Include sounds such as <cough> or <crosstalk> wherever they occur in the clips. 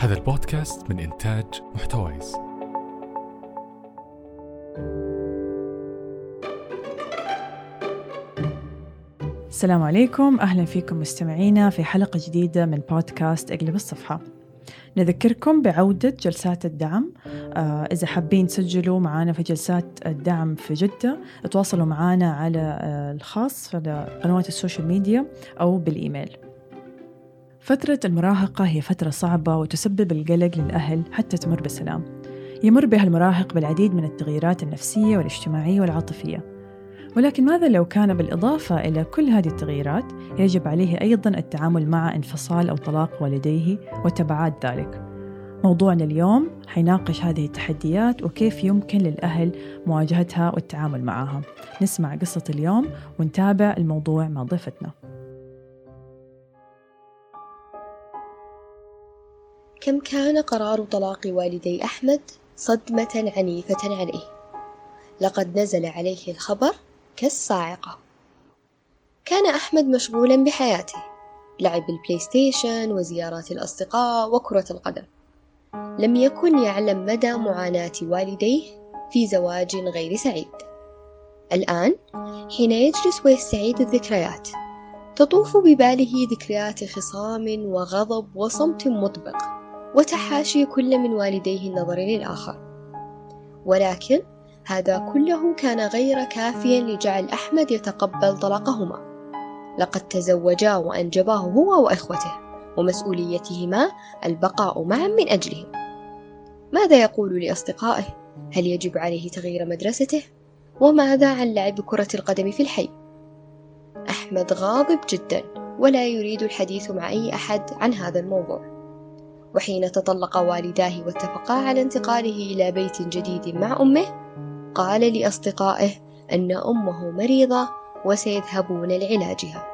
هذا البودكاست من إنتاج محتويس. السلام عليكم. أهلا فيكم مستمعينا في حلقة جديدة من بودكاست إقلب الصفحة. نذكركم بعودة جلسات الدعم. آه إذا حابين تسجلوا معنا في جلسات الدعم في جدة تواصلوا معنا على آه الخاص على قنوات ال social media أو بالإيميل. فترة المراهقة هي فترة صعبة وتسبب القلق للأهل حتى تمر بسلام يمر بها المراهق بالعديد من التغييرات النفسية والاجتماعية والعاطفية. ولكن ماذا لو كان بالإضافة إلى كل هذه التغييرات يجب عليه أيضا التعامل مع انفصال أو طلاق والديه وتبعات ذلك. موضوعنا اليوم حيناقش هذه التحديات وكيف يمكن للأهل مواجهتها والتعامل معها. نسمع قصة اليوم ونتابع الموضوع مع ضيفتنا. كم كان قرار طلاق والدي أحمد صدمة عنيفة عليه؟ لقد نزل عليه الخبر كالصاعقة. كان أحمد مشغولا بحياته لعب ال PlayStation وزيارات الأصدقاء وكرة القدم. لم يكن يعلم مدى معاناة والديه في زواج غير سعيد. الآن حين يجلس ويستعيد الذكريات تطوف بباله ذكريات خصام وغضب وصمت مطبق. وتحاشي كل من والديه النظر للآخر ولكن هذا كله كان غير كافيا لجعل أحمد يتقبل طلاقهما لقد تزوجا وأنجباه هو وإخوته ومسؤوليتهما البقاء معا من أجلهم ماذا يقول لأصدقائه؟ هل يجب عليه تغيير مدرسته؟ وماذا عن لعب كرة القدم في الحي؟ أحمد غاضب جدا ولا يريد الحديث مع أي أحد عن هذا الموضوع وحين تطلق والداه واتفقا على انتقاله إلى بيت جديد مع أمه قال لأصدقائه أن أمه مريضة وسيذهبون لعلاجها.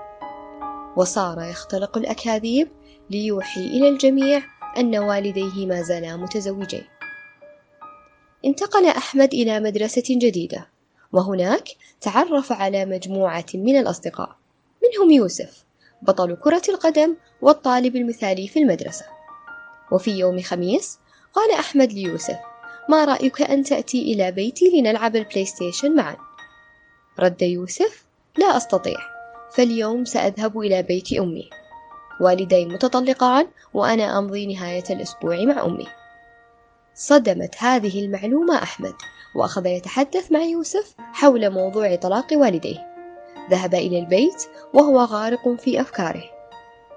وصار يختلق الأكاذيب ليوحي إلى الجميع أن والديه ما زالا متزوجين. انتقل أحمد إلى مدرسة جديدة وهناك تعرف على مجموعة من الأصدقاء منهم يوسف بطل كرة القدم والطالب المثالي في المدرسة. وفي يوم خميس قال أحمد ليوسف ما رأيك أن تأتي إلى بيتي لنلعب ال PlayStation معا؟ رد يوسف لا أستطيع فاليوم سأذهب إلى بيت أمي. والدي متطلقان وأنا أمضي نهاية الأسبوع مع أمي. صدمت هذه المعلومة أحمد وأخذ يتحدث مع يوسف حول موضوع طلاق والديه. ذهب إلى البيت وهو غارق في أفكاره.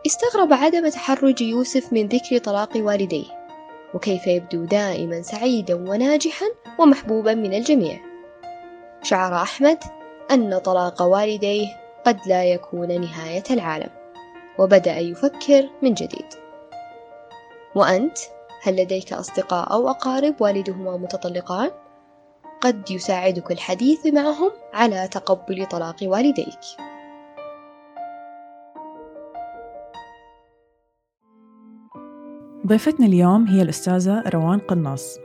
استغرب عدم تحرج يوسف من ذكر طلاق والديه وكيف يبدو دائما سعيدا وناجحا ومحبوبا من الجميع. شعر أحمد أن طلاق والديه قد لا يكون نهاية العالم وبدأ يفكر من جديد. وأنت هل لديك أصدقاء أو أقارب والدهما متطلقان؟ قد يساعدك الحديث معهم على تقبل طلاق والديك. ضيفتنا اليوم هي الأستاذة روان قناص.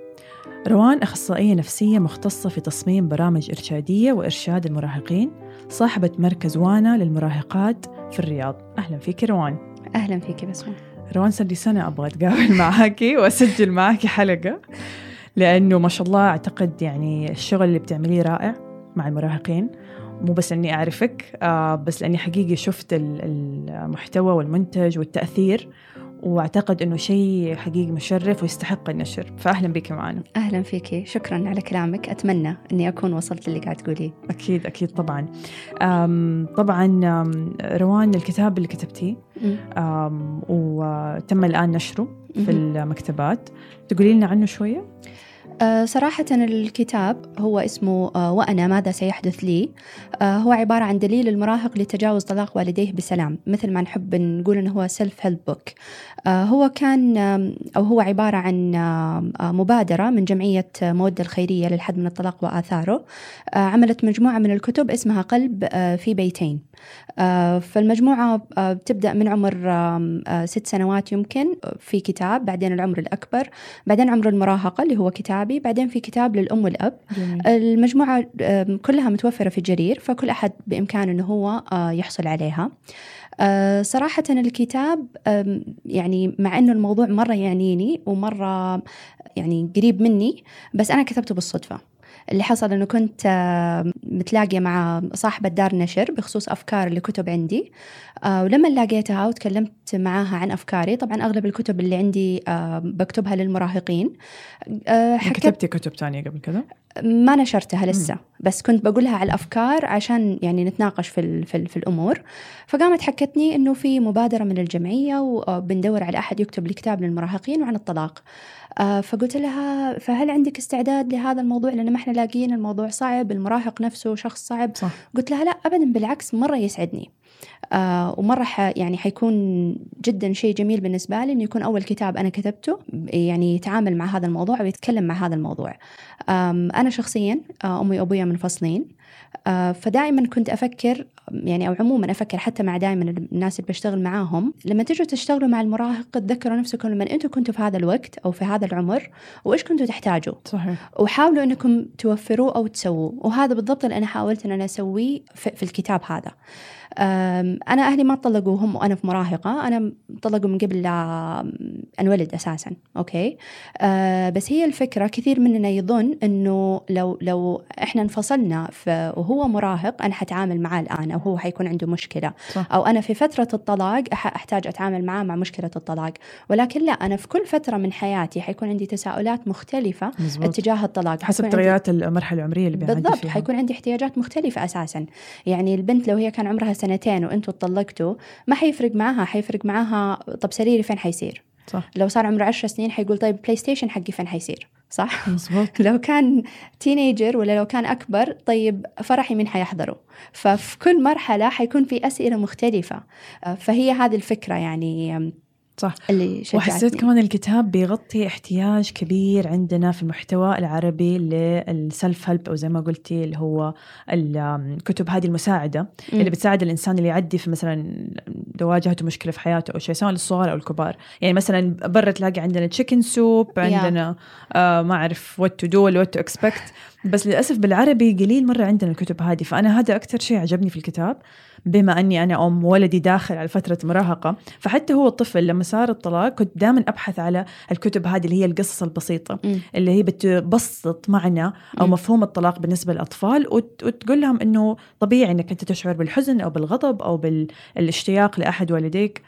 روان أخصائية نفسية مختصة في تصميم برامج إرشادية وإرشاد المراهقين صاحبة مركز وأنا للمراهقات في الرياض. أهلا فيك روان. أهلا فيك بسمة. روان صار لي سنة أبغى أتقابل <laughs> معاكي وأسجل معاكي حلقة لأنه ما شاء الله أعتقد يعني الشغل اللي بتعمليه رائع مع المراهقين. مو بس إني أعرفك آه بس لأني حقيقي شفت المحتوى والمنتج والتأثير واعتقد إنه شيء حقيقي مشرف ويستحق النشر فاهلا بك معنا أهلا فيك. شكرا على كلامك. أتمنى إني أكون وصلت اللي قاعد تقوليه. أكيد أكيد طبعا. طبعا روان الكتاب اللي كتبتيه. وتم الآن نشره في المكتبات. تقولي لنا عنه شوية؟ آه، صراحة الكتاب هو اسمه آه، وأنا ماذا سيحدث لي؟ آه، هو عبارة عن دليل المراهق لتجاوز طلاق والديه بسلام مثل ما نحب نقول أنه هو self-help book هو كان أو هو عبارة عن مبادرة من جمعية مودة الخيرية للحد من الطلاق وآثاره. عملت مجموعة من الكتب اسمها قلب في بيتين. فالمجموعة بتبدأ من عمر ست سنوات يمكن في كتاب بعدين العمر الأكبر بعدين عمر المراهقة اللي هو كتاب كتابي بعدين في كتاب للأم والأب. جميل. المجموعة كلها متوفرة في جرير فكل أحد بإمكانه أنه هو آه، يحصل عليها. أه صراحة الكتاب يعني مع إنه الموضوع مرة يعنيني ومرة يعني قريب مني بس أنا كتبته بالصدفة. اللي حصل إنه كنت آه، متلاقية مع صاحبة دار نشر بخصوص أفكار اللي كتب عندي آه، ولما لقيتها وتكلمت معاها عن أفكاري طبعا أغلب الكتب اللي عندي آه، بكتبها للمراهقين يعني كتبتي كتب تانية قبل كذا؟ ما نشرتها لسه بس كنت بقولها على الأفكار عشان يعني نتناقش في ال في, ال في الأمور. فقامت حكتني إنه في مبادرة من الجمعية وبندور على أحد يكتب لي كتاب للمراهقين وعن الطلاق. آه، فقلت لها فهل عندك استعداد لهذا الموضوع؟ لأن ما إحنا لاقيين الموضوع صعب المراهق نفسه شخص صعب. صح. قلت لها لا ابدا بالعكس مرة يسعدني. آه ومرة ح يعني حيكون جدا شيء جميل بالنسبة لي إنه يكون أول كتاب أنا كتبته يعني يتعامل مع هذا الموضوع ويتكلم مع هذا الموضوع. أنا شخصيا آه أمي وأبويا منفصلين آه فدائما كنت أفكر يعني أو عموما أفكر حتى مع دائما الناس اللي بشتغل معاهم لما تجوا تشتغلوا مع المراهق تذكروا نفسكم لما أنتم كنتوا في هذا الوقت أو في هذا العمر وإيش كنتوا تحتاجوا؟ صحيح. وحاولوا إنكم توفروه أو تسووه وهذا بالضبط اللي أنا حاولت إن أنا أسويه في, في الكتاب هذا. أنا أهلي ما طلقوا هم وأنا في مراهقة. أنا طلقوا من قبل انولد أساسا. أوكي؟ أه بس هي الفكرة كثير مننا يظن إنه لو لو إحنا انفصلنا وهو مراهق أنا حتعامل معاه الآن. أو هو حيكون عنده مشكلة. صح. أو أنا في فترة الطلاق أحتاج أتعامل معاه مع مشكلة الطلاق. ولكن لا أنا في كل فترة من حياتي حيكون عندي تساؤلات مختلفة مزبوط. اتجاه الطلاق. حسب عندي- تغيرات المرحلة العمرية اللي بالضبط. فيها. حيكون عندي احتياجات مختلفة أساسا. يعني البنت لو هي كان عمرها سنتين وأنتوا طلقتوا ما حيفرق معاها حيفرق معاها طب سريري فين حيصير؟ صح. لو صار عمره عشر سنين حيقول طيب PlayStation حقي فين حيصير؟ صح؟ مزبوط لو كان teenager ولا لو كان أكبر طيب فرحي مين حيحضره ففي كل مرحلة حيكون في أسئلة مختلفة. آه، فهي هذه الفكرة يعني صح. اللي شجعتني. وحسيت كمان الكتاب بيغطي احتياج كبير عندنا في المحتوى العربي لل self-help أو زي ما قلتي اللي هو الكتب هذه المساعدة. اللي بتساعد الإنسان اللي يعدي في مثلا لو واجهته مشكلة في حياته أو شيء سواء للصغار أو الكبار. يعني مثلا برا تلاقي عندنا Chicken Soup عندنا آه ما أعرف what to do ولا what to expect بس للأسف بالعربي قليل مرة عندنا الكتب هذه فأنا هذا أكثر شيء عجبني في الكتاب. بما أني أنا أم ولدي داخل على فترة مراهقة فحتى هو الطفل لما صار الطلاق كنت دائما أبحث على الكتب هذه اللي هي القصص البسيطة مم. اللي هي بتبسط معنى أو مم. مفهوم الطلاق بالنسبة للأطفال وت- وتقول لهم إنه طبيعي إنك أنت تشعر بالحزن أو بالغضب أو بالاشتياق لأحد والديك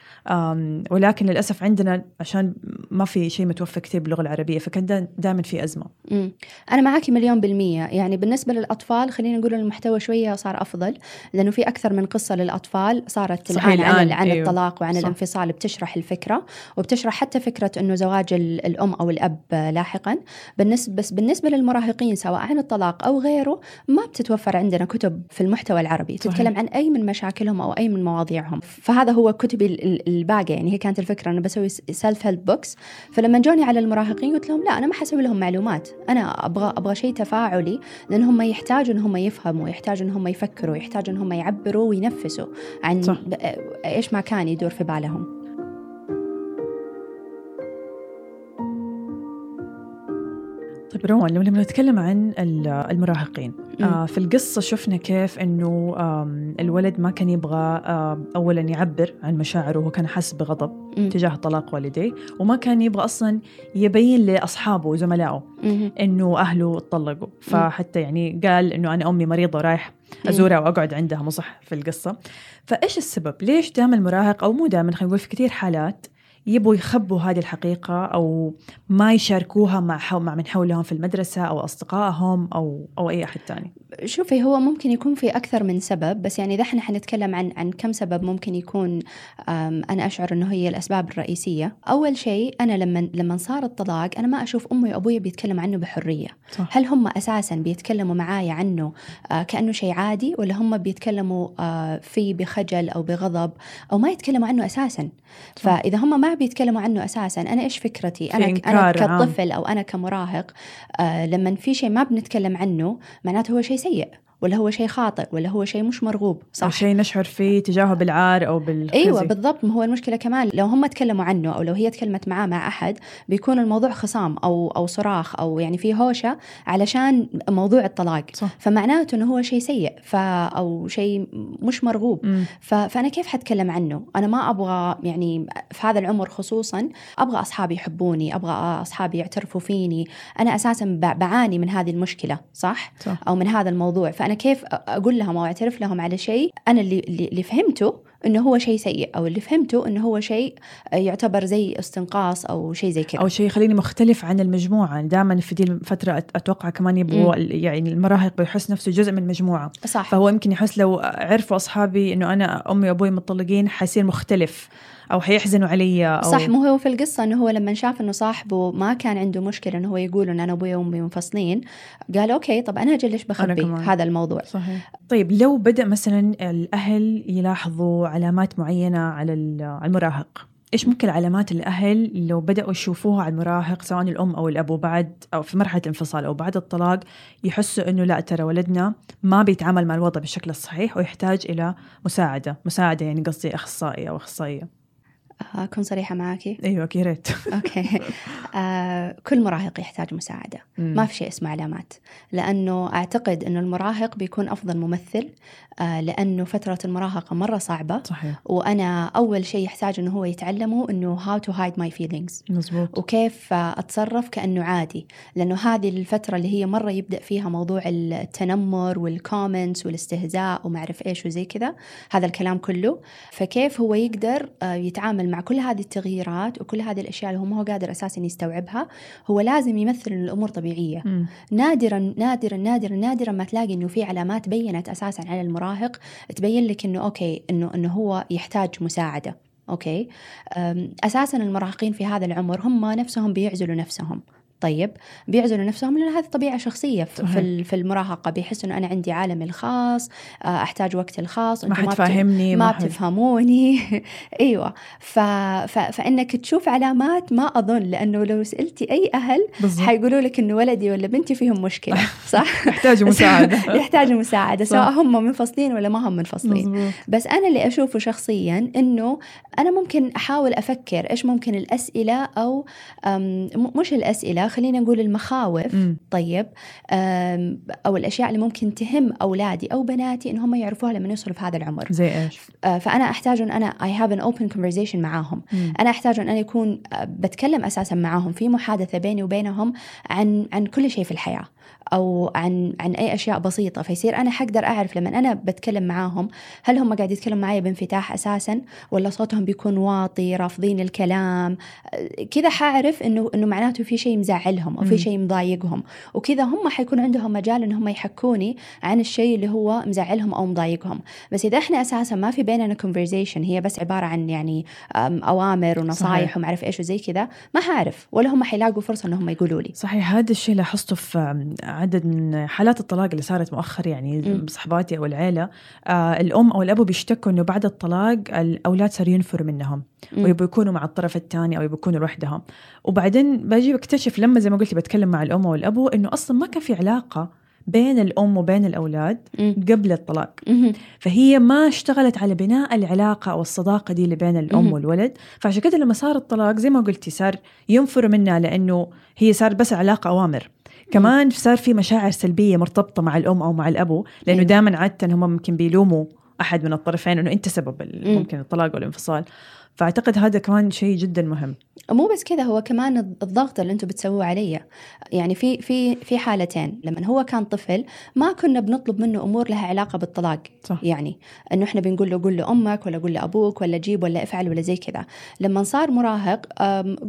ولكن للأسف عندنا عشان ما في شيء متوفر كثير باللغة العربية فكان دائما في أزمة مم. أنا معاكي مليون بالمية يعني بالنسبة للأطفال خلينا نقول المحتوى شوية صار أفضل لأنه في أكثر من قصة للأطفال صارت الآن عن, عن أيوه. الطلاق وعن صح. الانفصال بتشرح الفكرة وبتشرح حتى فكرة أنه زواج ال- الأم أو الأب لاحقا بالنسبة بس بالنسبة للمراهقين سواء عن الطلاق أو غيره ما بتتوفر عندنا كتب في المحتوى العربي صحيح. تتكلم عن أي من مشاكلهم أو أي من مواضيعهم فهذا هو كتبي ال- ال- الباقية يعني هي كانت الفكرة أنا بسوي self-help books فلما جوني على المراهقين قلت لهم لا أنا ما حسوي لهم معلومات أنا أبغى أبغى شيء تفاعلي لأن هم يحتاجوا إن هم يفهموا يحتاجوا إن هم يفكروا يحتاجوا إن هم يعبروا وينفسوا عن صح. إيش ما كان يدور في بالهم طيب روان لما نتكلم عن ال- المراهقين. آه في القصة شفنا كيف أنه الولد ما كان يبغى أولا يعبر عن مشاعره وهو كان حاسس بغضب. تجاه طلاق والديه وما كان يبغى أصلا يبين لأصحابه وزملائه مهم. إنه أهله اتطلقوا فحتى يعني قال إنه أنا أمي مريضة ورايح أزورها وأقعد عندها مو صح في القصة فإيش السبب ليش دائما المراهق أو مو دائما خلينا نقول في كثير حالات يبغوا يخبوا هذه الحقيقة أو ما يشاركوها مع حو مع من حولهم في المدرسة أو أصدقائهم أو أو أي أحد تاني. شوفي هو ممكن يكون في أكثر من سبب بس يعني إذا إحنا حنتكلم عن عن كم سبب ممكن يكون أنا أشعر إنه هي الأسباب الرئيسية. أول شيء أنا لما لما صار الطلاق أنا ما أشوف أمي وأبوي بيتكلموا عنه بحرية. صح. هل هم أساسا بيتكلموا معايا عنه آه، كأنه شيء عادي ولا هم بيتكلموا آه، فيه بخجل أو بغضب أو ما يتكلموا عنه أساسا؟ فإذا هم ما بيتكلموا عنه أساسا. أنا إيش فكرتي؟ أنا إنكار عام. كطفل أو أنا كمراهق آه، لما في شيء ما بنتكلم عنه معناته هو شيء سيء. ولا هو شيء خاطئ ولا هو شيء مش مرغوب أو صح شيء نشعر فيه تجاهه بالعار أو بالخزي. أيوه بالضبط. ما هو المشكلة كمان لو هم تكلموا عنه أو لو هي تكلمت معاه مع أحد بيكون الموضوع خصام أو أو صراخ أو يعني في هوشة علشان موضوع الطلاق. صح. فمعناته إنه هو شيء سيء ف أو شيء مش مرغوب. ف... فأنا كيف حتكلم عنه؟ أنا ما أبغى يعني في هذا العمر خصوصا أبغى أصحابي يحبوني أبغى أصحابي يعترفوا فيني. أنا أساسا. بعاني من هذه المشكلة صح؟ صح. أو من هذا الموضوع. فانا كيف أقول لهم أو اعترف لهم على شيء أنا اللي اللي فهمته إنه هو شيء سيء أو اللي فهمته إنه هو شيء يعتبر زي استنقاص أو شيء زي كذا. أو شيء يخليني مختلف عن المجموعة. دائما في دي الفترة أت- أتوقع كمان يبغوا. يعني المراهق بيحس نفسه جزء من المجموعة. صح. فهو يمكن يحس لو عرفوا أصحابي إنه أنا أمي وأبوي مطلقين حيصير مختلف أو حيحزنوا علي أو صح مو هو في القصة إنه هو لما شاف إنه صاحبه ما كان عنده مشكلة إنه هو يقول إنه أنا أبوي وأمي منفصلين قال أوكي طب أنا أجل ليش بخبي. هذا الموضوع؟ صحيح. طيب لو بدأ مثلا الأهل يلاحظوا علامات معينة على ال- على المراهق. إيش ممكن علامات الأهل لو بدأوا يشوفوها على المراهق سواء الأم أو الأبو بعد أو في مرحلة الانفصال أو بعد الطلاق يحسوا إنه لا ترى ولدنا ما بيتعامل مع الوضع بالشكل الصحيح ويحتاج إلى مساعدة. مساعدة يعني قصدي أخصائي أو أخصائية. أكون صريحة معاكي؟ أيوة يا ريت. okay. <laughs> آه كل مراهق يحتاج مساعدة. ما في شيء اسمه علامات. لأنه أعتقد أنه المراهق بيكون أفضل ممثل آه لأنه فترة المراهقة مرة صعبة. صحيح. وأنا أول شيء يحتاج أنه هو يتعلمه أنه how to hide my feelings. مزبوط وكيف أتصرف كأنه عادي. لأنه هذه الفترة اللي هي مرة يبدأ فيها موضوع التنمر وال comments والاستهزاء وما أعرف إيش وزي كذا. هذا الكلام كله. فكيف هو يقدر آه، يتعامل مع كل هذه التغييرات وكل هذه الأشياء اللي هو ما هو قادر أساسا يستوعبها هو لازم يمثل إن الأمور طبيعية. مم. نادرا نادرا نادرا نادرا ما تلاقي إنه في علامات بينت أساسا على المراهق تبين لك إنه okay إنه إنه هو يحتاج مساعدة. okay؟ أساسا المراهقين في هذا العمر هم نفسهم بيعزلوا نفسهم. طيب بيعزلوا نفسهم لأن هذه طبيعة شخصية في. في ال- في المراهقة بيحس إنه أنا عندي عالمي الخاص آه، أحتاج وقتي الخاص ما حد فاهمني ما بتفهموني. <laughs> أيوه. ف... ف... فإنك تشوف علامات ما أظن لأنه لو سألتي أي أهل حيقولوا لك إنه ولدي ولا بنتي فيهم مشكلة <laughs> صح؟ يحتاجوا مساعدة. <laughs> يحتاجوا مساعدة. سواء هم منفصلين ولا ما هم منفصلين. مزبوط بس أنا اللي أشوفه شخصيا إنه أنا ممكن أحاول أفكر إيش ممكن الأسئلة أو مش الأسئلة خلينا نقول المخاوف. مم. طيب أو الأشياء اللي ممكن تهم أولادي أو بناتي إن هم يعرفوها لما يوصلوا في هذا العمر. زي إيش؟ آه، فأنا أحتاج إن أنا I have an open conversation معاهم. مم. أنا أحتاج إن أنا يكون آه، بتكلم أساسا معاهم في محادثة بيني وبينهم عن عن كل شيء في الحياة أو عن عن أي أشياء بسيطة. فيصير أنا حقدر أعرف لما أنا بتكلم معاهم هل هم قاعد يتكلموا معي بانفتاح أساسا ولا صوتهم بيكون واطي رافضين الكلام آه، كذا حاعرف إنه إنه معناته في شيء مزعلهم أو. في شيء مضايقهم وكذا هم حيكون عندهم مجال إن هم يحكوني عن الشيء اللي هو مزعلهم أو مضايقهم بس إذا إحنا أساسا ما في بيننا conversation هي بس عبارة عن يعني أوامر ونصائح صحيح. وما أعرف إيش وزي كذا ما حعرف ولا هم حيلاقوا فرصة إنهم يقولوا لي صحيح هذا الشيء لاحظته في عدد من حالات الطلاق اللي صارت مؤخر يعني. صحباتي أو العيلة آه الأم أو الأبو بيشتكوا إنه بعد الطلاق الأولاد صاروا ينفروا منهم مم. ويبغوا يكونوا مع الطرف الثاني أو يبغوا يكونوا لوحدهم وبعدين باجي بكتشف لما زي ما قلت بتكلم مع الأم أو الابو إنه أصلا ما كان في علاقة بين الأم وبين الأولاد مم. قبل الطلاق مهم. فهي ما اشتغلت على بناء العلاقة أو الصداقة دي اللي بين الأم مهم. والولد فعشان كده لما صار الطلاق زي ما قلتي صار ينفروا منها لأنه هي صار بس علاقة أوامر كمان صار في مشاعر سلبية مرتبطة مع الأم أو مع الأبو لأنه أيوة. دائما عادة هم ممكن بيلوموا أحد من الطرفين أنه أنت سبب. ممكن الطلاق والانفصال فأعتقد هذا كمان شيء جدا مهم. مو بس كذا هو كمان الضغط اللي أنتم بتسووه علي. يعني في في في حالتين. لما هو كان طفل ما كنا بنطلب منه أمور لها علاقة بالطلاق. صح. يعني إنه إحنا بنقول له قول له أمك ولا قول له أبوك ولا جيب ولا افعل ولا زي كذا. لما صار مراهق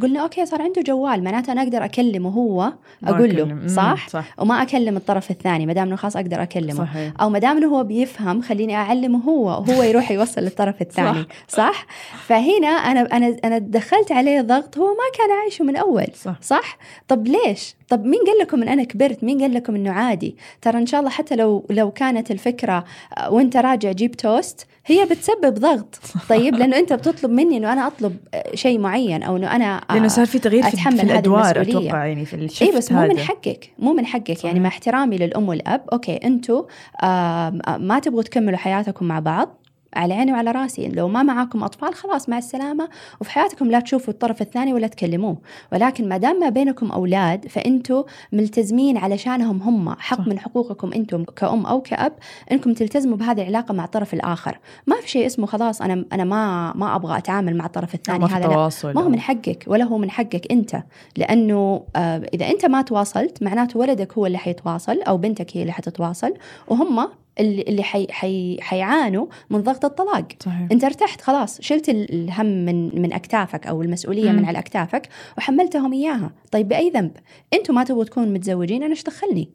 قلنا أوكي صار عنده جوال. معناته أنا أقدر أكلمه هو أقول. له. صح؟ صح. وما أكلم الطرف الثاني ما دام إنه خلاص أقدر أكلمه. صحيح. أو ما دام إنه هو بيفهم خليني أعلمه هو وهو يروح يوصل للطرف الثاني. <laughs> صح. صح؟ فهي فهنا أنا أنا أنا دخلت عليه ضغط هو ما كان عايشه من أول صح. صح؟ طب ليش؟ طب مين قال لكم إن أنا كبرت؟ مين قال لكم إنه عادي؟ ترى إن شاء الله حتى لو لو كانت الفكرة آه، وأنت راجع جيب توست هي بتسبب ضغط. طيب لأنه أنت بتطلب مني إنه أنا أطلب آه، شيء معين أو إنه أنا آه، لأنه صار في تغيير في, أتحمل في الأدوار. أتوقع يعني في ال shift إي بس مو من. حقك مو من حقك. يعني مع احترامي للأم والأب okay أنتم ما تبغوا تكملوا حياتكم مع بعض. على عيني وعلى راسي. لو ما معاكم أطفال خلاص مع السلامة. وفي حياتكم لا تشوفوا الطرف الثاني ولا تكلموه. ولكن ما دام ما بينكم أولاد فانتم ملتزمين علشانهم هم. حق صح. من حقوقكم أنتم كأم أو كأب أنكم تلتزموا بهذه العلاقة مع الطرف الآخر. ما في شيء اسمه خلاص أنا أنا ما ما أبغى أتعامل مع الطرف الثاني هذا لا. ما هو من حقك ولا هو من حقك أنت. لأنه آه، إذا أنت ما تواصلت معناته ولدك هو اللي حيتواصل أو بنتك هي اللي حتتواصل. وهم اللي اللي حي حي حيعانوا من ضغط الطلاق. صحيح. انت ارتحت خلاص. شلت ال- الهم من من أكتافك أو المسؤولية مم. من على اكتافك وحملتهم إياها. طيب بأي ذنب؟ أنتم ما تبغوا تكونوا متزوجين أنا إيش دخلني؟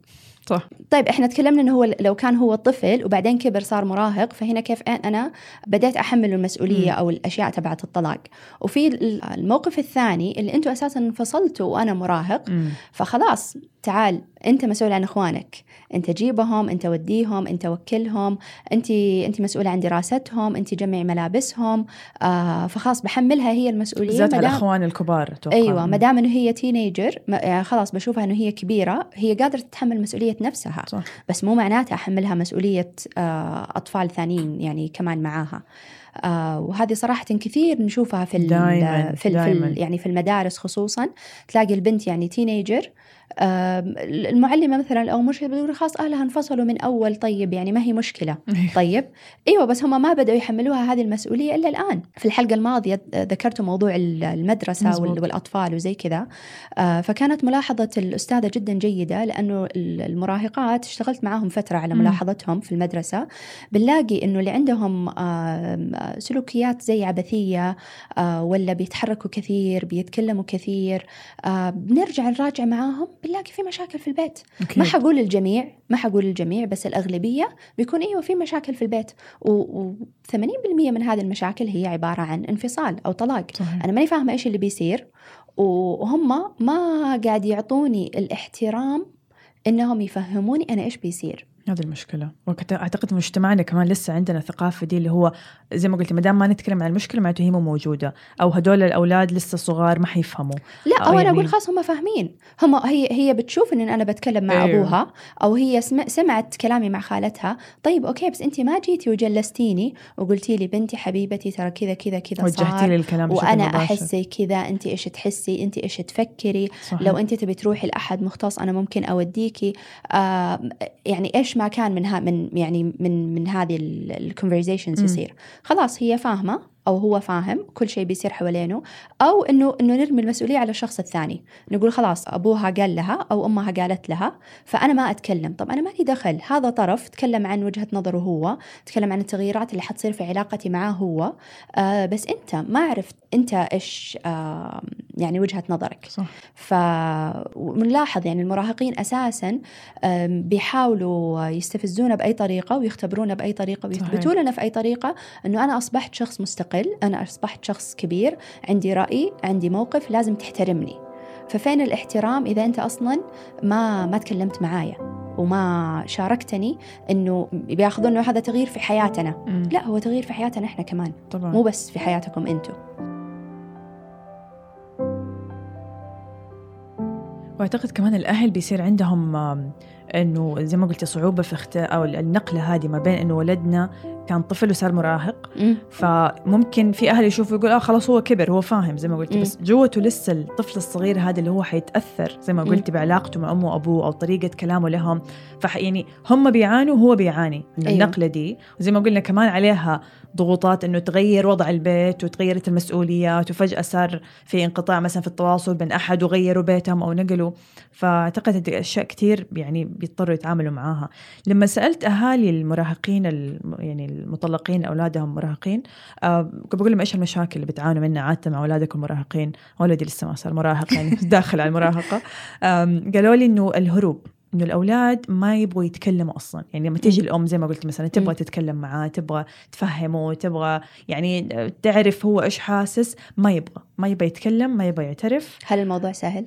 صح. طيب إحنا تكلمنا إنه هو لو كان هو طفل وبعدين كبر صار مراهق فهنا كيف أنا بديت أحمل المسؤولية مم. أو الأشياء تبعت الطلاق. وفي ال- الموقف الثاني اللي أنتم أساسا انفصلتوا وأنا مراهق مم. فخلاص تعال. أنت مسؤول عن إخوانك. أنت جيبهم أنت وديهم أنت وكلهم انت أنت مسؤولة عن دراستهم أنت جمعي ملابسهم. آه فخلاص بحملها هي المسؤوليه بالذات على الاخوان الكبار أتوقع. أيوه. ما دام إنه هي تينيجر يعني خلاص بشوفها إنه هي كبيرة هي قادرة تتحمل مسؤولية نفسها. صح. بس مو معناتها أحملها مسؤولية آه، أطفال ثانيين يعني كمان معاها. آه وهذه صراحة كثير نشوفها في ال- دايماً، في, ال- في دايماً. ال- يعني في المدارس خصوصا. تلاقي البنت يعني تينيجر المعلمة مثلا أو مرشد بتقول خلاص أهلها انفصلوا من أول طيب يعني ما هي مشكلة. <laughs> طيب. إيوه بس هم ما بدأوا يحملوها هذه المسؤولية إلا الآن. في الحلقة الماضية ذكرتوا موضوع ال- المدرسة مزبوط. وال- والأطفال وزي كذا. آه، فكانت ملاحظة الأستاذة جدا جيدة لأنه ال- المراهقات اشتغلت معاهم فترة على. ملاحظتهم في المدرسة. بنلاقي إنه اللي عندهم سلوكيات زي عبثية آه، ولا بيتحركوا كثير بيتكلموا كثير. آه، بنرجع نراجع معاهم بنلاقي في مشاكل في البيت؟ أكيد. ما حقول الجميع ما حقول الجميع بس الأغلبية بيكون أيوة في مشاكل في البيت. و80% من هذه المشاكل هي عبارة عن انفصال أو طلاق. صحيح. أنا ماني فاهمة إيش اللي بيصير. وهم ما قاعد يعطوني الاحترام إنهم يفهموني أنا إيش بيصير. هذه المشكلة. وكنت أعتقد مجتمعنا كمان لسه عندنا الثقافة دي اللي هو زي ما قلت ما دام ما نتكلم عن المشكلة معناته هي مو موجودة أو هدول الأولاد لسه صغار ما حيفهموا. لا أو أو أنا يعني- أقول خلاص هم فاهمين. هم هي هي بتشوف إن أنا بتكلم مع أيوه. أبوها أو هي سمع سمعت كلامي مع خالتها. طيب أوكي بس انت ما جيتي وجلستيني وقلتي لي بنتي حبيبتي ترى كذا كذا كذا وجهتي لي الكلام مباشر. أحس زي كذا انت إيش تحسي؟ انت إيش تفكري؟ صحيح. لو انت تبي تروحي لأحد مختص أنا ممكن أوديكي. آه يعني إيش ما كان من ها من يعني من من هذه الكونفرزيشنز. يصير خلاص هي فاهمة أو هو فاهم كل شيء بيصير حوالينه أو إنه إنه نرمي المسؤولية على الشخص الثاني. نقول خلاص أبوها قال لها أو أمها قالت لها فأنا ما أتكلم. طب أنا ما لي دخل؟ هذا طرف تكلم عن وجهة نظره هو تكلم عن التغييرات اللي حتصير في علاقتي معاه هو. آه بس أنت ما عرفت أنت إيش آه يعني وجهة نظرك. صح. فمنلاحظ يعني المراهقين أساسا آم، بيحاولوا يستفزونا بأي طريقة ويختبرونا بأي طريقة ويثبتوا. لنا في أي طريقة إنه أنا أصبحت شخص مستقل. أنا أصبحت شخص كبير عندي رأي عندي موقف لازم تحترمني. ففين الاحترام إذا أنت أصلا ما ما تكلمت معايا؟ وما شاركتني إنه بيأخذون انه هذا تغيير في حياتنا. مم. لا هو تغيير في حياتنا إحنا كمان. طبعا. مو بس في حياتكم أنتم وأعتقد كمان الأهل بيصير عندهم إنه زي ما قلتي صعوبة في اختيار أو النقلة هذه ما بين إنه ولدنا كان طفل وصار مراهق مم. فممكن في أهل يشوفوا يقول آه خلاص هو كبر هو فاهم زي ما قلتي. بس جوته لسه الطفل الصغير هذا اللي هو حيتأثر زي ما. قلتي بعلاقته مع أمه وأبوه أو طريقة كلامه لهم فح يعني هم بيعانوا وهو بيعاني من أيوة. النقلة دي وزي ما قلنا كمان عليها ضغوطات إنه تغير وضع البيت وتغيرت المسؤوليات وفجأة صار في انقطاع مثلا في التواصل بين أحد وغيروا بيتهم أو نقلوا فأعتقد هذه أشياء كثير يعني بيضطروا يتعاملوا معاها لما سألت أهالي المراهقين الم- يعني المطلقين أولادهم مراهقين. آه بقول لهم إيش المشاكل اللي بتعانوا منها؟ عادة مع أولادكم المراهقين ولدي لسه ما صار مراهق يعني <laughs> داخل على المراهقة. قالوا لي إنه الهروب إنه الأولاد ما يبغوا يتكلموا أصلا. يعني لما تيجي الأم زي ما قلت مثلا. تبغى تتكلم معاه تبغى تفهمه تبغى يعني تعرف هو إيش حاسس ما يبغى. ما يبغى يتكلم ما يبغى يعترف. هل الموضوع سهل؟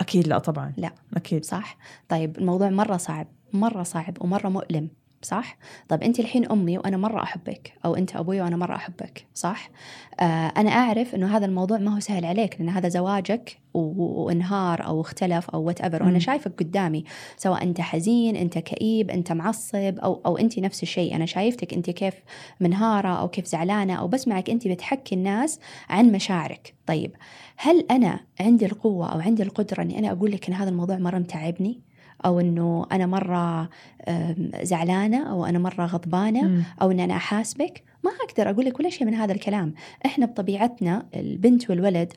أكيد لا طبعا. لا. أكيد. صح؟ طيب الموضوع مرة صعب مرة صعب ومرة مؤلم. صح؟ طب أنت الحين أمي وأنا مرة أحبك أو أنت أبوي وأنا مرة أحبك صح؟ آه أنا أعرف إنه هذا الموضوع ما هو سهل عليك لأن هذا زواجك وإنهار أو اختلف أو whatever وأنا مم. شايفك قدامي سواء أنت حزين أنت كئيب أنت معصب أو أو أنت نفس الشيء أنا شايفتك أنت كيف منهارة أو كيف زعلانة أو بسمعك أنت بتحكي الناس عن مشاعرك طيب هل أنا عندي القوة أو عندي القدرة أني أنا أقول لك إن هذا الموضوع مرة متعبني أنا مرة أم، زعلانة أو أنا مرة غضبانة مم. أو أن أنا أحاسبك ما أقدر أقول لك ولا شيء من هذا الكلام إحنا بطبيعتنا البنت والولد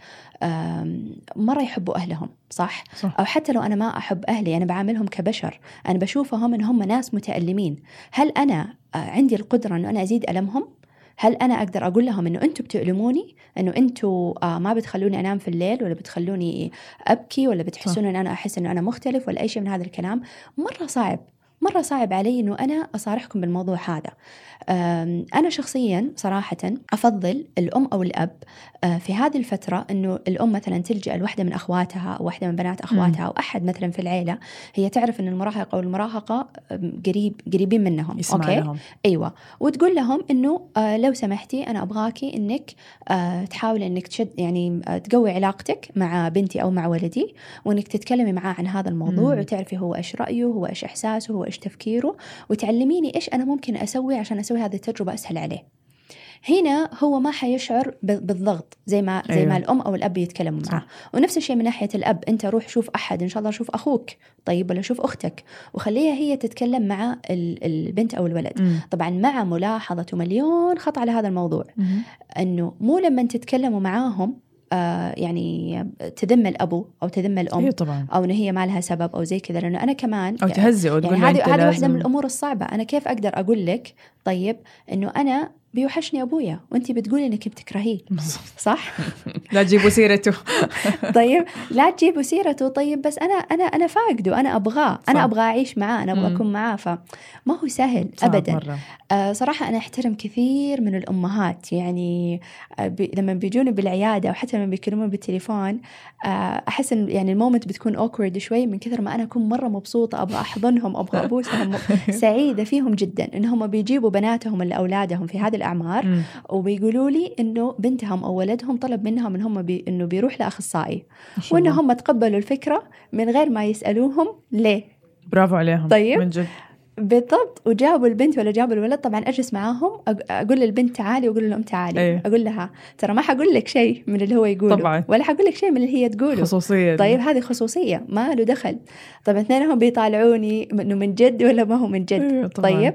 مرة يحبوا أهلهم صح؟ صح أو حتى لو أنا ما أحب أهلي أنا بعاملهم كبشر أنا بشوفهم إن هم ناس متألمين هل أنا آه، عندي القدرة إنه أنا أزيد ألمهم؟ هل أنا أقدر أقول لهم إنه أنتم بتؤلموني؟ إنه أنتم آه ما بتخلوني أنام في الليل ولا بتخلوني أبكي ولا بتحسون إن أنا أحس إنه أنا مختلف ولا أي شيء من هذا الكلام؟ مرة صعب مرة صعب علي إنه أنا أصارحكم بالموضوع هذا. أنا شخصيا صراحة أفضل الأم أو الأب آه، في هذه الفترة إنه الأم مثلا تلجأ لواحدة من أخواتها أو واحدة من بنات أخواتها أو أحد مثلا في العيلة هي تعرف إن المراهق أو المراهقة قريب قريبين منهم يسمع أوكي؟ لهم أيوه. وتقول لهم إنه آه لو سمحتي أنا ابغاكي إنك آه تحاولي إنك تشد يعني تقوي علاقتك مع بنتي أو مع ولدي وإنك تتكلمي معاه عن هذا الموضوع مم. وتعرفي هو إيش رأيه هو إيش إحساسه هو إيش تفكيره وتعلميني إيش أنا ممكن أسوي عشان أسوي هذه التجربة أسهل عليه هنا هو ما حيشعر بالضغط زي ما زي أيوة. ما الأم أو الأب يتكلموا معاه. ونفس الشيء من ناحية الأب أنت روح شوف أحد إن شاء الله شوف أخوك طيب ولا شوف أختك وخليها هي تتكلم مع ال- البنت أو الولد مم. طبعا مع ملاحظة مليون خط على هذا الموضوع مم. أنه مو لما تتكلموا معاهم يعني تذم الأبو أو تذم الأم أيوه طبعا. أو أنه هي ما لها سبب أو زي كذا. لأنه أنا كمان أو تهزئ يعني له هذه هذه واحدة من لازم الأمور الصعبة. أنا كيف أقدر أقول لك طيب أنه أنا بيوحشني أبويا وأنت بتقولي أنك بتكرهيه. صح؟ <laughs> لا تجيبوا سيرته. <laughs> طيب لا تجيبوا سيرته. طيب بس أنا أنا أنا فاقده. أنا أبغاه. أنا أبغى أعيش معاه. أنا أبغى. أكون معاه. فما هو سهل ابدا. مرة. آه صراحة أنا أحترم كثير من الأمهات. يعني آه بي لما بيجوني بالعيادة أو حتى لما بيكلموني بالتليفون آه أحس إن يعني ال moment بتكون awkward شوي من كثر ما أنا أكون مرة مبسوطة. أبغى أحضنهم أبغى أبوسهم. <laughs> سعيدة فيهم جدا إنهم بيجيبوا بناتهم ولا أولادهم في هذه الأعمار مم. وبيقولوا لي إنه بنتهم أو ولدهم طلب منهم إن هم بي إنه بيروح وإن الله. هم تقبلوا الفكرة من غير ما يسألوهم ليه برافو عليهم طيب. من جد بالضبط وجابوا البنت ولا جابوا الولد طبعا أجلس معاهم أقول للبنت تعالي وأقول للأم تعالي أيه. أقول لها ترى ما حقول لك شيء من اللي هو يقوله طبعاً. ولا حقول لك شيء من اللي هي تقوله خصوصية طيب هذه خصوصية ما له دخل طيب اثنينهم بيطالعوني إنه من جد ولا ما هو من جد أيوة طبعاً. طيب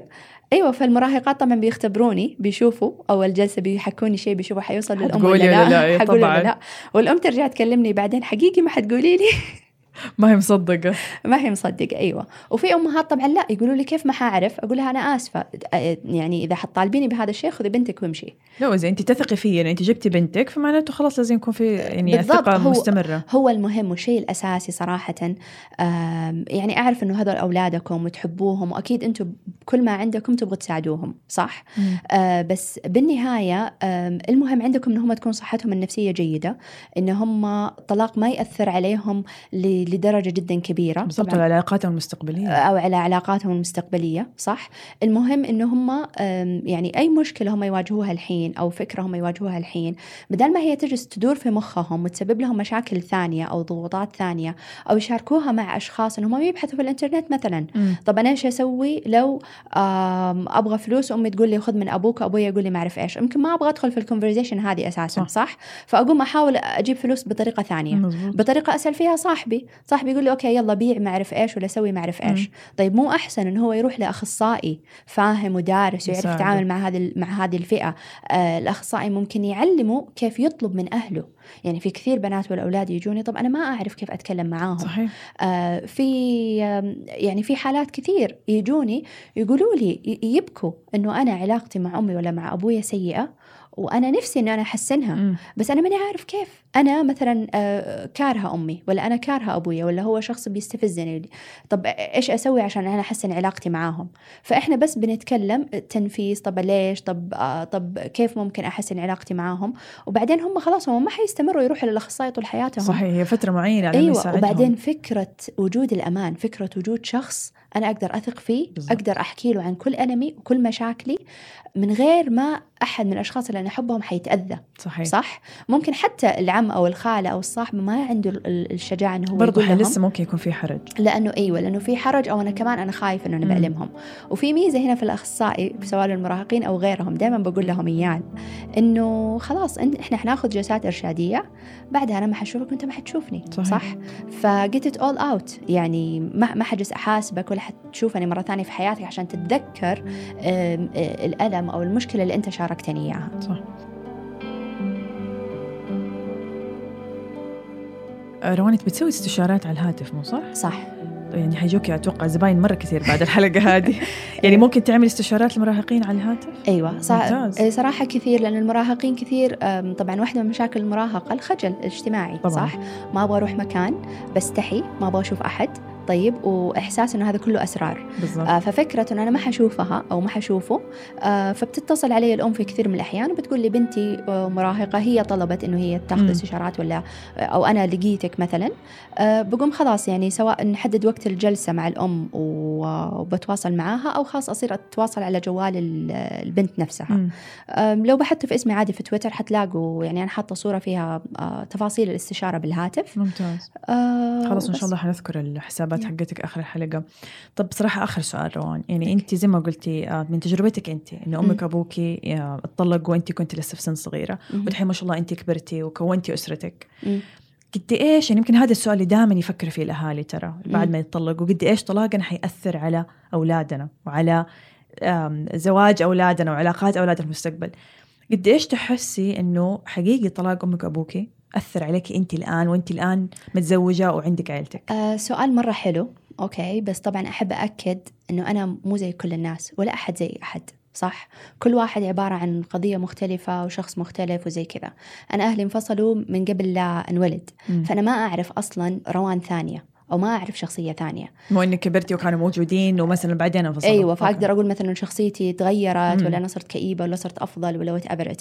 أيوه فالمراهقات طبعا بيختبروني بيشوفوا اول جلسه بيحكوني شيء بيشوفوا حيوصل للأم ولا ولا لا, لا؟ إيه حقول لا والأم ترجع تكلمني بعدين حقيقي ما حتقولي لي <laughs> ما هي مصدقة. ما هي مصدقة أيوة. وفي أمهات طبعا لا يقولوا لي كيف ما حعرف أقول لها أنا آسفة. يعني إذا حتطالبيني بهذا الشيء خذي بنتك وامشي. لا إذا أنت تثقي فيه يعني أنت جبتي بنتك فمعناته خلاص لازم يكون في يعني الثقة هو- مستمرة. هو المهم والشيء الأساسي صراحة يعني أعرف أنه هذول أولادكم وتحبوهم وأكيد أنتم كل ما عندكم تبغوا تساعدوهم صح؟ آه بس بالنهاية المهم عندكم أنهم تكون صحتهم النفسية جيدة أن هم طلاق ما يأثر عليهم ل- لدرجة جدا كبيرة بالضبط طبعاً. العلاقات المستقبلية أو على علاقاتهم المستقبلية صح المهم انه هم يعني أي مشكلة هم يواجهوها الحين أو فكرة هم يواجهوها الحين بدل ما هي تجلس تدور في مخهم وتسبب لهم مشاكل ثانية أو ضغوطات ثانية أو يشاركوها مع أشخاص انهم يبحثوا في الإنترنت مثلا مم. طب أنا إيش أسوي لو أبغى فلوس أمي تقول لي خذ من أبوك وابوي يقول لي ما أعرف إيش يمكن ما أبغى أدخل في ال conversation هذه أساسا صح. صح؟ فأقوم أحاول أجيب فلوس بطريقة ثانية مظبوط بطريقة أسأل فيها صاحبي صاحبي يقول لي okay يلا بيع ما أعرف إيش ولا سوي ما أعرف إيش. طيب مو أحسن إنه هو يروح لأخصائي فاهم ودارس ويعرف. يتعامل مع هذه مع هذه الفئة. آه الأخصائي ممكن يعلمه كيف يطلب من أهله. يعني في كثير بنات والأولاد يجوني طب أنا ما أعرف كيف أتكلم معاهم. صحيح. آه في يعني في حالات كثير يجوني يقولوا لي يبكوا إنه أنا علاقتي مع أمي ولا مع أبويا سيئة وأنا نفسي ان أنا أحسنها. مم. بس أنا ماني عارف كيف. أنا مثلا آه، كارهة أمي ولا أنا كارهة أبويا ولا هو شخص بيستفزني طب إيش أسوي عشان أنا أحسن علاقتي معاهم؟ فإحنا بس بنتكلم تنفيذ طب ليش؟ طب آه، طب كيف ممكن أحسن علاقتي معاهم؟ وبعدين هم خلاص هم ما حيستمروا يروحوا للأخصائي طول حياتهم. صحيح هي فترة معينة على أيوه. وبعدين فكرة وجود الأمان فكرة وجود شخص أنا أقدر أثق فيه بالضبط. أقدر أحكي له عن كل المي وكل مشاكلي من غير ما أحد من الأشخاص اللي أنا أحبهم حيتأذى. صحيح. صح؟ ممكن حتى العم أو الخالة أو الصاحب ما عنده ال- ال- الشجاعة إنه هو برضه لسه ممكن يكون في حرج؟ لأنه إيوه لأنه في حرج أو أنا كمان أنا خايف إنه أنا. بعلمهم وفي ميزة هنا في الأخصائي سواء المراهقين أو غيرهم دائما بقول لهم اياه إنه خلاص إن إحنا حناخذ جلسات إرشادية بعدها أنا ما حشوفك وأنت ما حتشوفني صحيح. صح؟ فجيت ات اول اوت يعني ما ما حجلس أحاسبك ولا حتشوفني مرة ثانية في حياتك عشان تتذكر آه، الألم أو المشكلة اللي أنت شاركتني إياها صح آه، روان انت بتسوي استشارات على الهاتف مو صح؟ صح يعني حيجوك أتوقع زباين مرة كثير بعد الحلقة هذه <laughs> يعني ممكن تعمل استشارات للمراهقين على الهاتف؟ أيوه صح ممتاز. آه، صراحة كثير لأن المراهقين كثير طبعا واحدة من مشاكل المراهقة الخجل الاجتماعي طبعاً. صح ما أبغى أروح مكان بستحي ما أبغى أشوف أحد طيب وإحساس إنه هذا كله أسرار بالضبط آه ففكرة إنه أنا ما حشوفها أو ما حشوفه آه فبتتصل علي الأم في كثير من الأحيان وبتقول لي بنتي آه، مراهقة هي طلبت إنه هي تاخذ. استشارات ولا آه، أو أنا لقيتك مثلا آه بقوم خلاص يعني سواء نحدد وقت الجلسة مع الأم وبتواصل معاها أو خلاص أصير أتواصل على جوال ال- البنت نفسها. أم، لو بحثتوا في اسمي عادي في تويتر حتلاقوا يعني أنا حاطة صورة فيها آه، تفاصيل الاستشارة بالهاتف ممتاز آه، خلاص إن. شاء الله حنذكر الحسابات يا. حقتك آخر الحلقة طب بصراحة آخر سؤال روان يعني انت زي ما قلتي آه، من تجربتك انت إنه أمك مم. ابوكي آه، اتطلقوا وانت كنت لسه في سن صغيرة. والحين ما شاء الله انت كبرتي وكونتي أسرتك. قد إيش يعني يمكن هذا السؤال اللي دائما يفكر فيه الأهالي ترى بعد. ما يتطلقوا قد إيش طلاقنا حيأثر على أولادنا وعلى زواج أولادنا وعلاقات اولادنا في المستقبل قد إيش تحسي إنه حقيقي طلاق أمك وابوكي اثر عليك أنت الآن وأنت الآن متزوجة وعندك عيلتك آه سؤال مرة حلو أوكي بس طبعا أحب أكد أنه أنا مو زي كل الناس ولا أحد زي أحد صح كل واحد عبارة عن قضية مختلفة وشخص مختلف وزي كذا أنا أهلي انفصلوا من قبل لا أنولد مم. فأنا ما أعرف أصلا روان ثانية أو ما أعرف شخصية ثانية مو إنك كبرتي وكانوا موجودين ومثلا بعدين انفصلوا أيوه. فأقدر أقول مثلا شخصيتي تغيرت مم. ولا أنا صرت كئيبة ولا صرت أفضل ولا whatever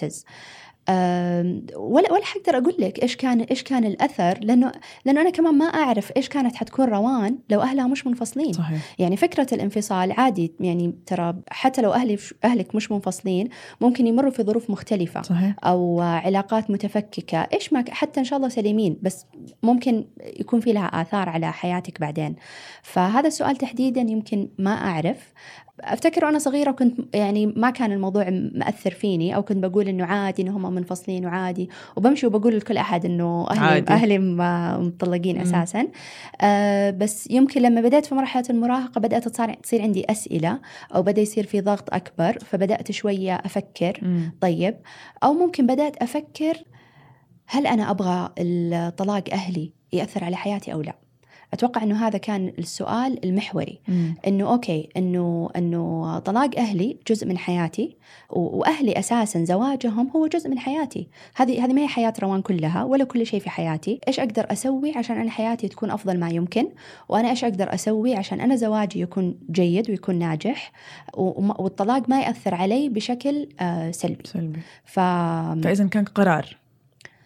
ولا ولا حقدر أقول لك إيش كان إيش كان الأثر لأنه لأنه أنا كمان ما أعرف إيش كانت حتكون روان لو أهلها مش منفصلين. صحيح. يعني فكرة الانفصال عادي يعني ترى حتى لو أهلي أهلك مش منفصلين ممكن يمروا في ظروف مختلفة صحيح. أو علاقات متفككة. إيش ما حتى إن شاء الله سليمين بس ممكن يكون في لها آثار على حياتك بعدين. فهذا السؤال تحديدا يمكن ما أعرف. أفتكر وأنا صغيرة كنت يعني ما كان الموضوع مأثر فيني أو كنت بقول إنه عادي انه هم منفصلين وعادي وبمشي وبقول لكل أحد إنه أهلي عادي. أهلي مطلقين مم. أساسا آه بس يمكن لما بدأت في مرحلة المراهقة بدأت تصير عندي أسئلة أو بدأ يصير في ضغط أكبر فبدأت شوية أفكر مم. طيب أو ممكن بدأت أفكر هل أنا أبغى الطلاق أهلي يأثر على حياتي أو لا أتوقع أنه هذا كان السؤال المحوري. مم. أنه أوكي أنه أنه طلاق أهلي جزء من حياتي و- وأهلي أساسا زواجهم هو جزء من حياتي. هذه هذه ما هي حياة روان كلها ولا كل شيء في حياتي. إيش أقدر أسوي عشان أنا حياتي تكون أفضل ما يمكن؟ وأنا إيش أقدر أسوي عشان أنا زواجي يكون جيد ويكون ناجح؟ والطلاق ما يأثر علي بشكل آه سلبي. سلبي. ف فإذا كان قرار.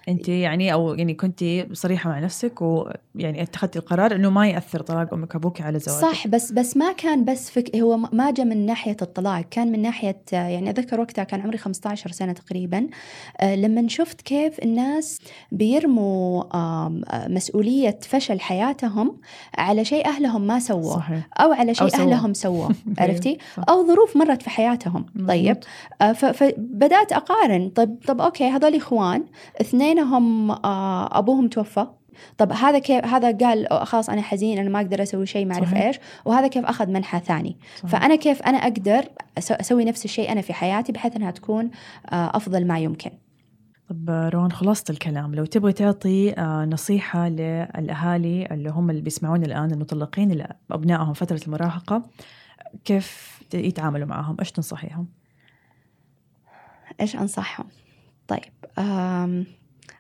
انت يعني أو يعني كنت صريحة مع نفسك ويعني اتخذتي القرار إنه ما يأثر طلاق أمك وابوك على زواجك صح بس بس ما كان بس فك هو ما جاء من ناحية الطلاق كان من ناحية يعني أتذكر وقتها كان عمري 15 سنة تقريبا آه، لما شفت كيف الناس بيرموا آه، مسؤولية فشل حياتهم على شيء أهلهم ما سووه صحيح أو على شيء أو. أهلهم سووه <laughs> عرفتي صح. أو ظروف مرت في حياتهم طيب. آه، فبدأت أقارن طب طب أوكي هذول إخوان اثنينهم آه، أبوهم توفى. طب هذا كيف هذا قال خلاص أنا حزين أنا ما أقدر أسوي شيء ما أعرف صحيح. إيش. وهذا كيف أخذ منحى ثاني. صح. فأنا كيف أنا أقدر أسوي نفس الشيء أنا في حياتي بحيث إنها تكون آه، أفضل ما يمكن. طب روان خلاصة الكلام. لو تبغي تعطي آه، نصيحة للأهالي اللي هم اللي بيسمعون الآن المطلقين أبنائهم فترة المراهقة كيف يتعاملوا معهم؟ إيش تنصحيهم؟ إيش أنصحهم؟ طيب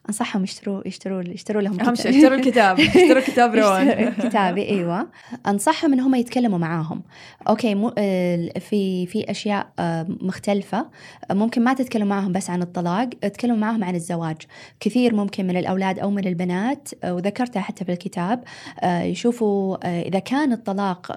أنصحهم يشتروا يشتروا يشتروا لهم اهم. شيء اشتروا الكتاب. <laughs> اشتروا كتاب روان. كتابي أيوه. أنصحهم إن هم يتكلموا معاهم. أوكي مو في في أشياء آه، مختلفة. ممكن ما تتكلم معاهم بس عن الطلاق تكلموا معاهم عن الزواج. كثير ممكن من الأولاد أو من البنات آه، وذكرتها حتى في الكتاب آه، يشوفوا إذا كان الطلاق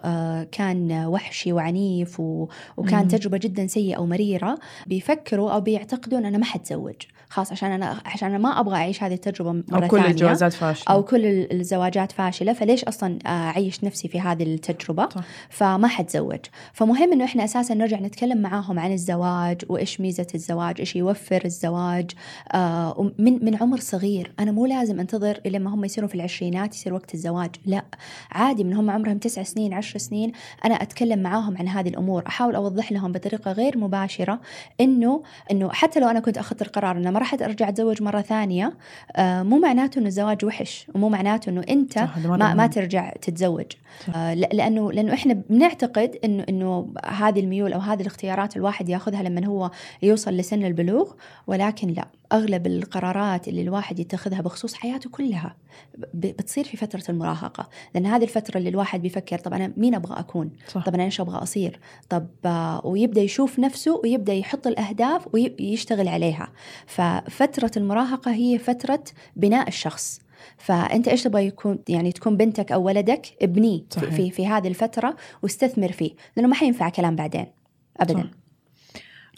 كان وحشي وعنيف وكان. تجربة جدا سيئة ومريره بيفكروا أو بيعتقدوا ان أنا ما حتزوج. خلاص عشان أنا عشان أنا ما أبغى أعيش هذه التجربة مرة أو كل ثانية الجوازات فاشلة. أو كل ال- الزواجات فاشلة فليش أصلا أعيش نفسي في هذه التجربة؟ صح. فما حتزوج. فمهم إنه إحنا أساسا نرجع نتكلم معاهم عن الزواج وإيش ميزة الزواج إيش يوفر الزواج. آه من من عمر صغير. أنا مو لازم أنتظر إلى ما هم يصيروا في العشرينات يصير وقت الزواج. لا. عادي من هم عمرهم تسع سنين عشر سنين أنا أتكلم معاهم عن هذه الأمور. أحاول أوضح لهم بطريقة غير مباشرة إنه إنه حتى لو أنا كنت أخذت القرار إنه ما راح أرجع أتزوج مرة ثانية. آه مو معناته إنه الزواج وحش ومو معناته إنه أنت ما, ما. ترجع. تتزوج. آه لا- لأنه لأنه إحنا بنعتقد انه إنه هذه الميول أو هذه الاختيارات الواحد ياخذها لما هو يوصل لسن البلوغ ولكن لا. أغلب القرارات اللي الواحد يتخذها بخصوص حياته كلها بتصير في فترة المراهقة. لأن هذه الفترة اللي الواحد بيفكر طب أنا مين أبغى أكون؟ صح. طب أنا إيش أبغى أصير؟ طب آه، ويبدأ يشوف نفسه ويبدأ يحط الأهداف ويشتغل عليها. ففتره المراهقة هي فترة بناء الشخص فأنت إيش تبغى يكون يعني تكون بنتك أو ولدك ابنيه في, صحيح. في في هذه الفترة واستثمر فيه لأنه ما حينفع كلام بعدين ابدا صح.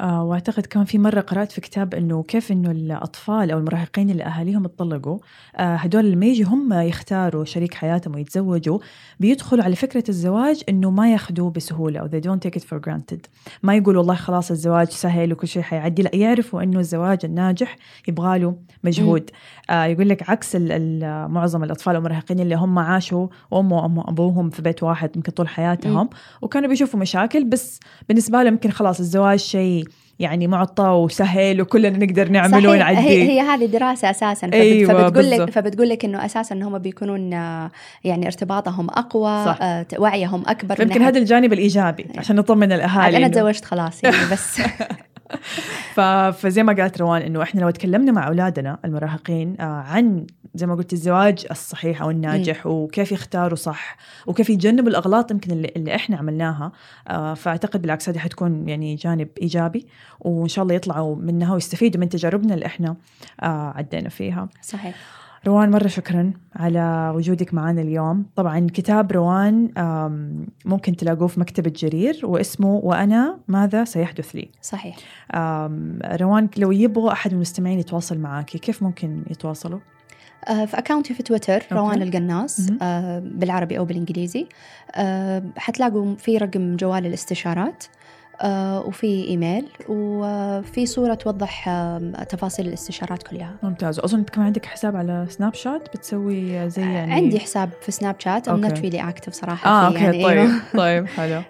آه وأعتقد كمان في مرة قرأت في كتاب إنه كيف إنه الأطفال أو المراهقين اللي اهاليهم اتطلقوا. آه هدول لما يجي هم يختاروا شريك حياتهم ويتزوجوا بيدخلوا على فكرة الزواج إنه ما ياخذوه بسهولة أو they don't take it for granted. ما يقولوا والله خلاص الزواج سهل وكل شيء حيعدي لا يعرفوا إنه الزواج الناجح يبغى له مجهود. آه يقول لك عكس معظم الأطفال المراهقين اللي هم عاشوا امه وابوهم في بيت واحد يمكن طول حياتهم وكانوا بيشوفوا مشاكل بس بالنسبة لهم يمكن خلاص الزواج شيء يعني معطى وسهل وكلنا نقدر نعمله ونعديه هي, هي هذه دراسة أساسا فبت أيوة، فبتقول لك. فبتقول لك إنه أساسا هم بيكونون آه، يعني ارتباطهم أقوى صح. آه، وعيهم أكبر ناحية- هذا الجانب الإيجابي عشان نطمن الأهالي أنا تزوجت خلاص يعني بس. <laughs> فزي ما قالت روان إنه إحنا لو تكلمنا مع أولادنا المراهقين آه، عن زي ما قلت الزواج الصحيح أو الناجح وكيف يختاروا صح وكيف يتجنبوا الأغلاط يمكن اللي, اللي إحنا عملناها آه، فأعتقد بالعكس هذه حتكون يعني جانب إيجابي وإن شاء الله يطلعوا منها ويستفيدوا من تجاربنا اللي إحنا آه، عدينا فيها. صحيح. روان مرة شكرا على وجودك معنا اليوم. طبعا كتاب روان ممكن تلاقوه في مكتبة جرير واسمه وأنا ماذا سيحدث لي صحيح. روان لو يبغوا أحد من المستمعين يتواصل معاكي كيف ممكن يتواصلوا؟ آه، في اكونتي في تويتر روان القناص. آه، بالعربي أو بالإنجليزي. آه، حتلاقوا في رقم جوال الاستشارات. وفي إيميل وفي صورة توضح آه، تفاصيل الاستشارات كلها. ممتاز. وأظن كمان عندك حساب على سناب شات بتسوي زي يعني عندي حساب في سناب شات I'm not really active صراحة آه فيه okay يعني طيب. <laughs> طيب حلو.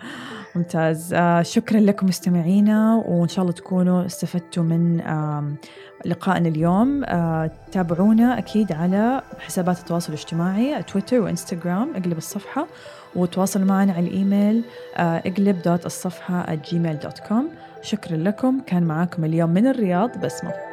ممتاز. آه شكرا لكم مستمعينا وإن شاء الله تكونوا استفدتوا من لقائنا اليوم. آه تابعونا أكيد على حسابات التواصل الاجتماعي تويتر وإنستغرام أقلب الصفحة. وتواصلوا معنا على الإيميل آه اقلب دوت الصفحة at شكرا لكم. كان معاكم اليوم من الرياض بسمة.